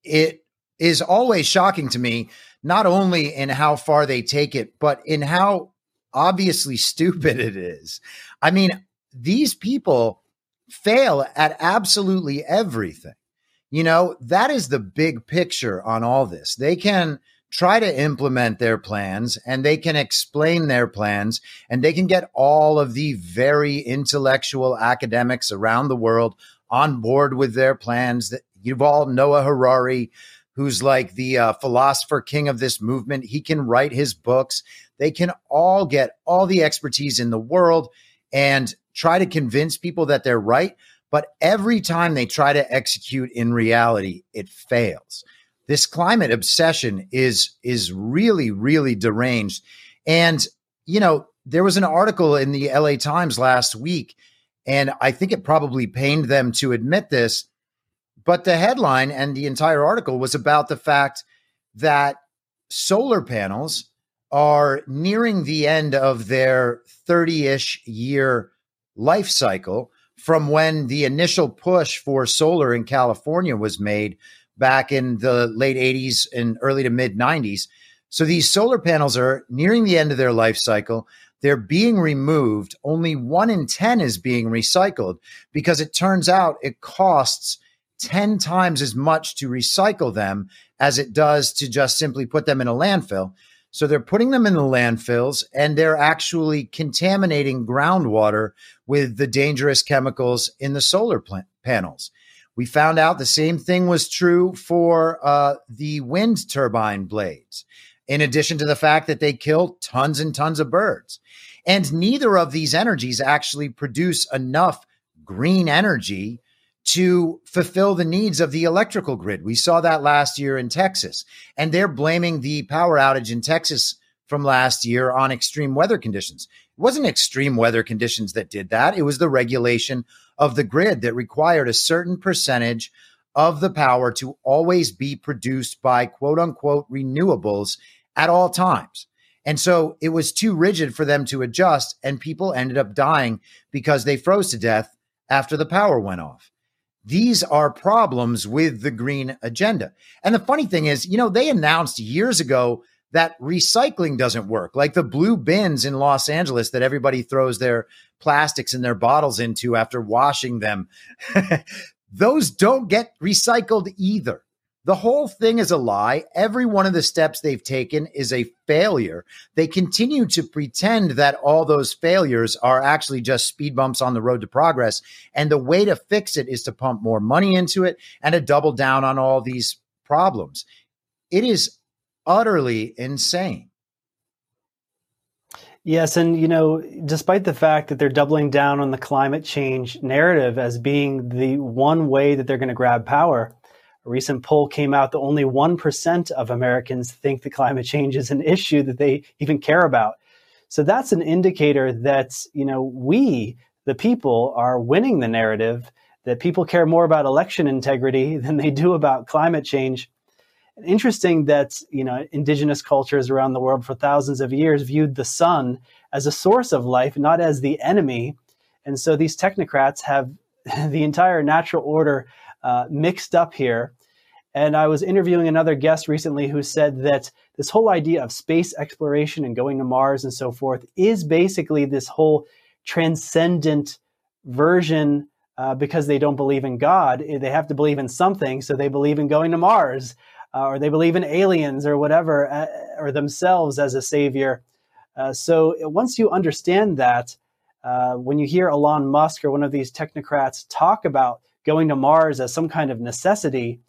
it is always shocking to me, not only in how far they take it, but in how obviously *laughs* stupid it is. I mean, these people fail at absolutely everything. You know, that is the big picture on all this. They can try to implement their plans and they can explain their plans and they can get all of the very intellectual academics around the world on board with their plans that Yuval Noah Harari who's like the uh, philosopher king of this movement. He can write his books. They can all get all the expertise in the world and try to convince people that they're right. But every time they try to execute in reality, it fails. This climate obsession is is really, really deranged. And you know, there was an article in the LA Times last week, and I think it probably pained them to admit this but the headline and the entire article was about the fact that solar panels are nearing the end of their 30 ish year life cycle from when the initial push for solar in California was made back in the late 80s and early to mid 90s. So these solar panels are nearing the end of their life cycle. They're being removed. Only one in 10 is being recycled because it turns out it costs 10 times as much to recycle them as it does to just simply put them in a landfill. So they're putting them in the landfills and they're actually contaminating groundwater with the dangerous chemicals in the solar plant panels. We found out the same thing was true for uh, the wind turbine blades. in addition to the fact that they kill tons and tons of birds. And neither of these energies actually produce enough green energy to fulfill the needs of the electrical grid. We saw that last year in Texas, and they're blaming the power outage in Texas from last year on extreme weather conditions. It wasn't extreme weather conditions that did that, it was the regulation of the grid that required a certain percentage of the power to always be produced by quote unquote renewables at all times. And so it was too rigid for them to adjust, and people ended up dying because they froze to death after the power went off. These are problems with the green agenda. And the funny thing is, you know, they announced years ago that recycling doesn't work, like the blue bins in Los Angeles that everybody throws their plastics and their bottles into after washing them. *laughs* Those don't get recycled either. The whole thing is a lie. Every one of the steps they've taken is a failure. They continue to pretend that all those failures are actually just speed bumps on the road to progress. And the way to fix it is to pump more money into it and to double down on all these problems. It is utterly insane. Yes, and you know, despite the fact that they're doubling down on the climate change narrative as being the one way that they're going to grab power, a recent poll came out that only 1% of Americans think that climate change is an issue that they even care about. So that's an indicator that, you know, we, the people, are winning the narrative that people care more about election integrity *laughs* than they do about climate change. Interesting that, you know, indigenous cultures around the world for thousands of years viewed the sun as a source of life, not as the enemy. And so these technocrats have *laughs* the entire natural order uh, mixed up here. And I was interviewing another guest recently who said that this whole idea of space exploration and going to Mars and so forth is basically this whole transcendent version uh, because they don't believe in God. They have to believe in something, so they believe in going to Mars uh, or they believe in aliens or whatever, uh, or themselves as a savior. Uh, so once you understand that, uh, when you hear Elon Musk or one of these technocrats talk about going to Mars as some kind of necessity,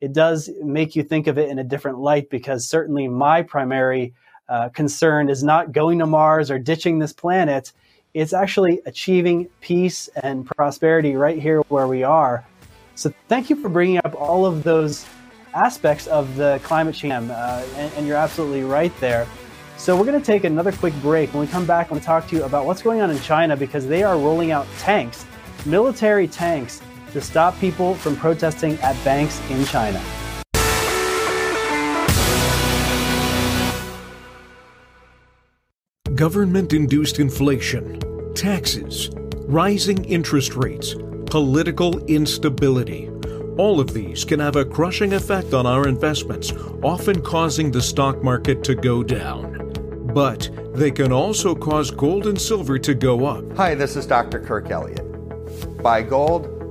it does make you think of it in a different light because certainly my primary uh, concern is not going to Mars or ditching this planet. It's actually achieving peace and prosperity right here where we are. So, thank you for bringing up all of those aspects of the climate change, uh, and, and, you're absolutely right there. So, we're going to take another quick break. When we come back, I want to talk to you about what's going on in China because they are rolling out tanks, military tanks to stop people from protesting at banks in China. Government induced inflation, taxes, rising interest rates, political instability. All of these can have a crushing effect on our investments, often causing the stock market to go down. But they can also cause gold and silver to go up. Hi, this is Dr. Kirk Elliott. Buy gold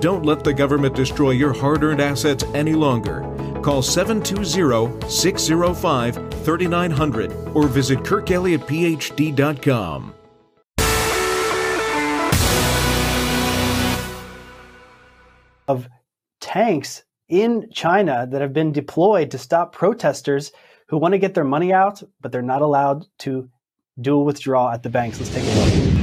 Don't let the government destroy your hard earned assets any longer. Call 720 605 3900 or visit kirkelliottphd.com. Of tanks in China that have been deployed to stop protesters who want to get their money out, but they're not allowed to do a withdrawal at the banks. Let's take a look.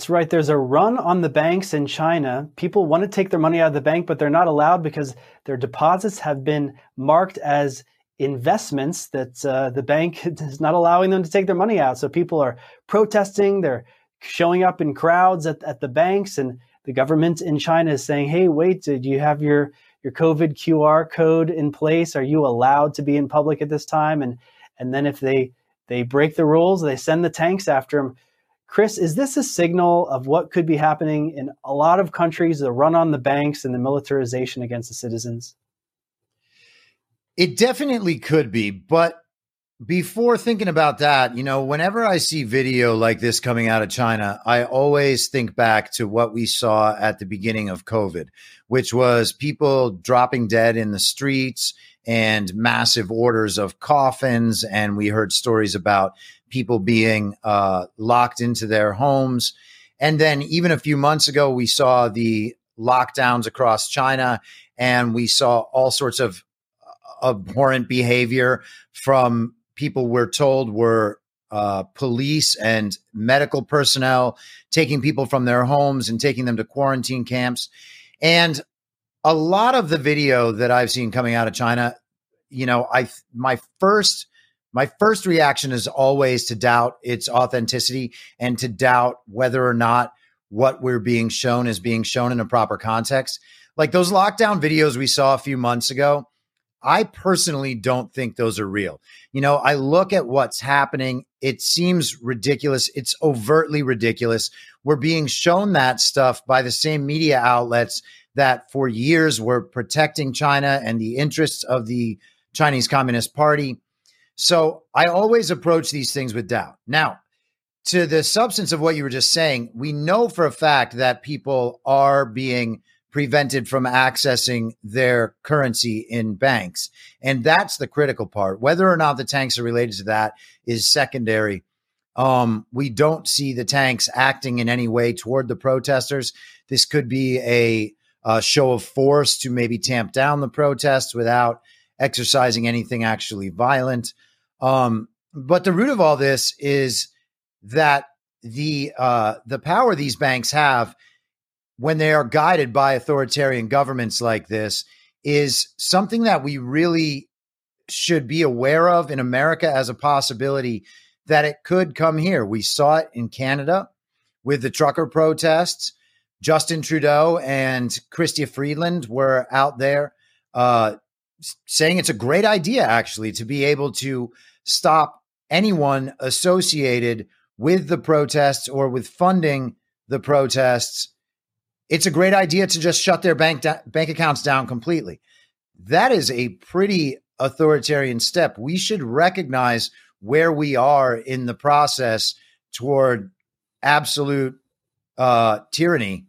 That's right. There's a run on the banks in China. People want to take their money out of the bank, but they're not allowed because their deposits have been marked as investments that uh, the bank *laughs* is not allowing them to take their money out. So people are protesting. They're showing up in crowds at, at the banks, and the government in China is saying, "Hey, wait! Did you have your your COVID QR code in place? Are you allowed to be in public at this time? And and then if they they break the rules, they send the tanks after them. Chris, is this a signal of what could be happening in a lot of countries, the run on the banks and the militarization against the citizens? It definitely could be, but before thinking about that, you know, whenever I see video like this coming out of China, I always think back to what we saw at the beginning of COVID, which was people dropping dead in the streets and massive orders of coffins. And we heard stories about people being uh, locked into their homes. And then even a few months ago, we saw the lockdowns across China and we saw all sorts of uh, abhorrent behavior from people we're told were uh, police and medical personnel taking people from their homes and taking them to quarantine camps. And a lot of the video that I've seen coming out of China, you know, I my first my first reaction is always to doubt its authenticity and to doubt whether or not what we're being shown is being shown in a proper context. Like those lockdown videos we saw a few months ago, I personally don't think those are real. You know, I look at what's happening. It seems ridiculous. It's overtly ridiculous. We're being shown that stuff by the same media outlets that for years were protecting China and the interests of the Chinese Communist Party. So I always approach these things with doubt. Now, to the substance of what you were just saying, we know for a fact that people are being prevented from accessing their currency in banks. And that's the critical part. Whether or not the tanks are related to that is secondary. Um, we don't see the tanks acting in any way toward the protesters. This could be a, a show of force to maybe tamp down the protests without exercising anything actually violent. Um, but the root of all this is that the uh, the power these banks have when they are guided by authoritarian governments like this is something that we really should be aware of in America as a possibility that it could come here. We saw it in Canada with the trucker protests. Justin Trudeau and Chrystia Freeland were out there uh, saying it's a great idea, actually, to be able to stop anyone associated with the protests or with funding the protests it's a great idea to just shut their bank da- bank accounts down completely. That is a pretty authoritarian step. We should recognize where we are in the process toward absolute uh, tyranny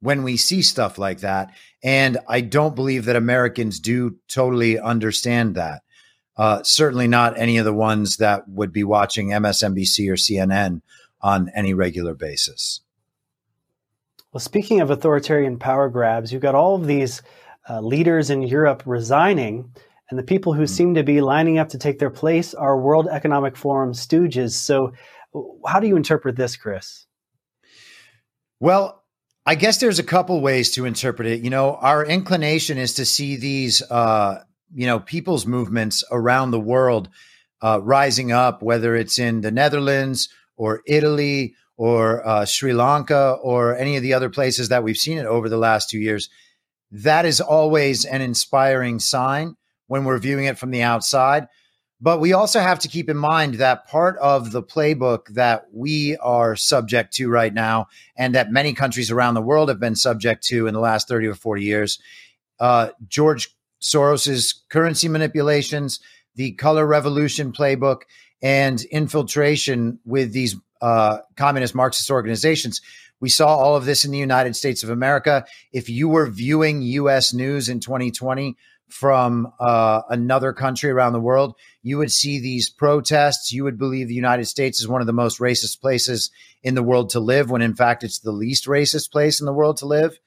when we see stuff like that. And I don't believe that Americans do totally understand that. Uh, certainly not any of the ones that would be watching MSNBC or CNN on any regular basis. Well, speaking of authoritarian power grabs, you've got all of these uh, leaders in Europe resigning, and the people who mm-hmm. seem to be lining up to take their place are World Economic Forum stooges. So, how do you interpret this, Chris? Well, I guess there's a couple ways to interpret it. You know, our inclination is to see these, uh, you know, people's movements around the world uh, rising up, whether it's in the Netherlands or Italy or uh, Sri Lanka or any of the other places that we've seen it over the last two years, that is always an inspiring sign when we're viewing it from the outside. But we also have to keep in mind that part of the playbook that we are subject to right now, and that many countries around the world have been subject to in the last 30 or 40 years, uh, George Soros's currency manipulations, the color revolution playbook, and infiltration with these uh, communist Marxist organizations. We saw all of this in the United States of America. If you were viewing U.S. news in 2020 from uh, another country around the world, you would see these protests. You would believe the United States is one of the most racist places in the world to live, when in fact it's the least racist place in the world to live.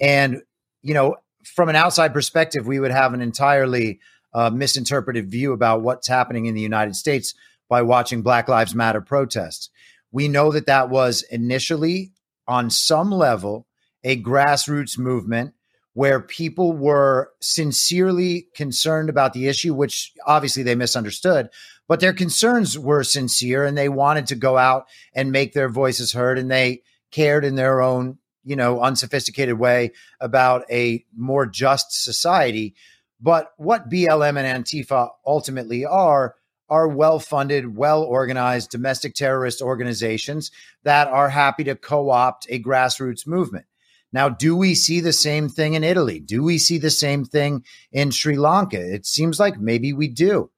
And, you know, from an outside perspective, we would have an entirely uh, misinterpreted view about what's happening in the United States by watching Black Lives Matter protests. We know that that was initially, on some level, a grassroots movement where people were sincerely concerned about the issue, which obviously they misunderstood, but their concerns were sincere and they wanted to go out and make their voices heard and they cared in their own you know, unsophisticated way about a more just society. But what BLM and Antifa ultimately are are well funded, well organized domestic terrorist organizations that are happy to co opt a grassroots movement. Now, do we see the same thing in Italy? Do we see the same thing in Sri Lanka? It seems like maybe we do.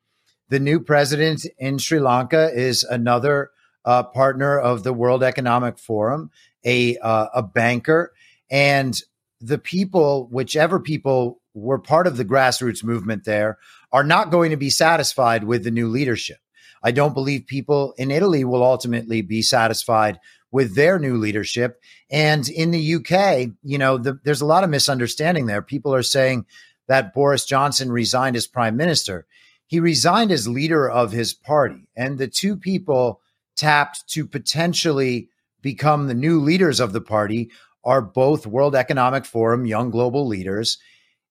The new president in Sri Lanka is another uh, partner of the World Economic Forum, a uh, a banker, and the people, whichever people were part of the grassroots movement there, are not going to be satisfied with the new leadership. I don't believe people in Italy will ultimately be satisfied with their new leadership. And in the UK, you know, the, there's a lot of misunderstanding there. People are saying that Boris Johnson resigned as prime minister. He resigned as leader of his party. And the two people tapped to potentially become the new leaders of the party are both World Economic Forum young global leaders.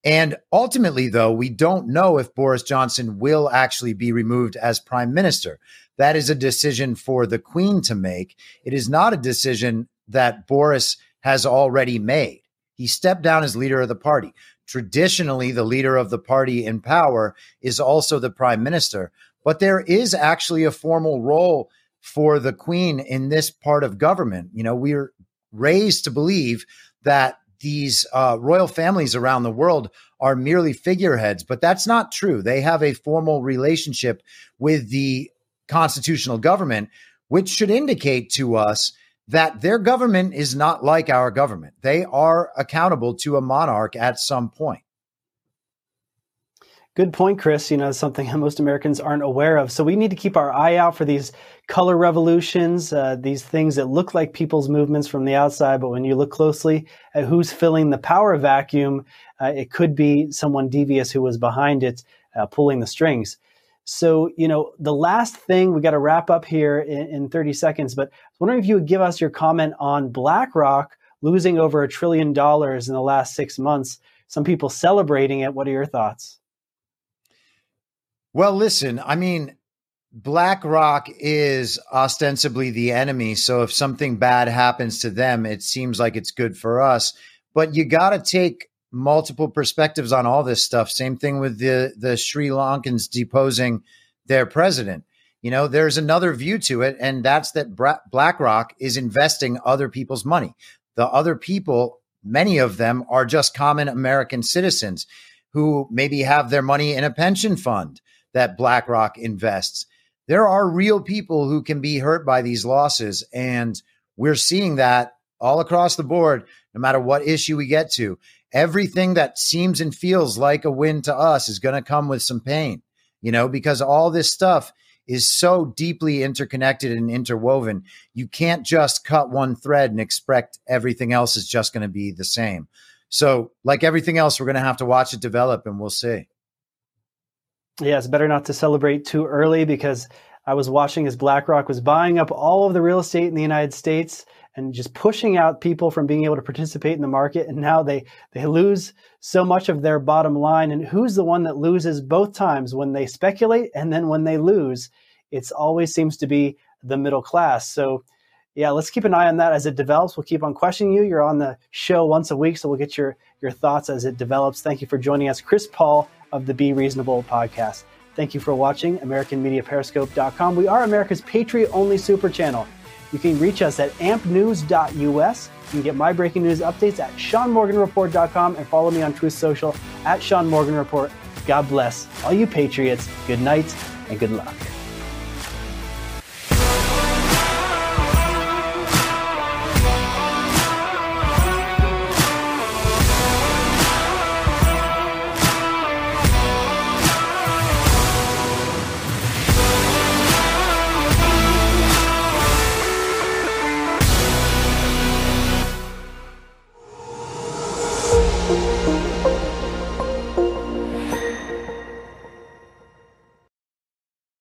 And ultimately, though, we don't know if Boris Johnson will actually be removed as prime minister. That is a decision for the Queen to make. It is not a decision that Boris has already made. He stepped down as leader of the party. Traditionally, the leader of the party in power is also the prime minister, but there is actually a formal role for the Queen in this part of government. You know, we're raised to believe that these uh, royal families around the world are merely figureheads, but that's not true. They have a formal relationship with the constitutional government, which should indicate to us that their government is not like our government. They are accountable to a monarch at some point. Good point, Chris. You know, something that *laughs* most Americans aren't aware of. So we need to keep our eye out for these color revolutions, uh, these things that look like people's movements from the outside, but when you look closely at who's filling the power vacuum, uh, it could be someone devious who was behind it, uh, pulling the strings. So, you know, the last thing we got to wrap up here in, in 30 seconds, but I was wondering if you would give us your comment on BlackRock losing over a trillion dollars in the last six months. Some people celebrating it. What are your thoughts? Well, listen, I mean, BlackRock is ostensibly the enemy. So if something bad happens to them, it seems like it's good for us. But you got to take multiple perspectives on all this stuff. Same thing with the the Sri Lankans deposing their president. You know, there's another view to it, and that's that BlackRock is investing other people's money. The other people, many of them, are just common American citizens who maybe have their money in a pension fund that BlackRock invests. There are real people who can be hurt by these losses. And we're seeing that all across the board, no matter what issue we get to. Everything that seems and feels like a win to us is going to come with some pain, you know, because all this stuff is so deeply interconnected and interwoven. You can't just cut one thread and expect everything else is just going to be the same. So, like everything else, we're going to have to watch it develop and we'll see. Yeah, it's better not to celebrate too early because I was watching as BlackRock was buying up all of the real estate in the United States and just pushing out people from being able to participate in the market. And now they they lose so much of their bottom line. And who's the one that loses both times when they speculate and then when they lose? It always seems to be the middle class. So yeah, let's keep an eye on that as it develops. We'll keep on questioning you. You're on the show once a week, so we'll get your your thoughts as it develops. Thank you for joining us, Chris Paul of the Be Reasonable podcast. Thank you for watching AmericanMediaPeriscope.com. We are America's Patriot only super channel. You can reach us at ampnews.us. You can get my breaking news updates at SeanMorganReport.com and follow me on Truth Social at SeanMorganReport. God bless all you Patriots. Good night and good luck.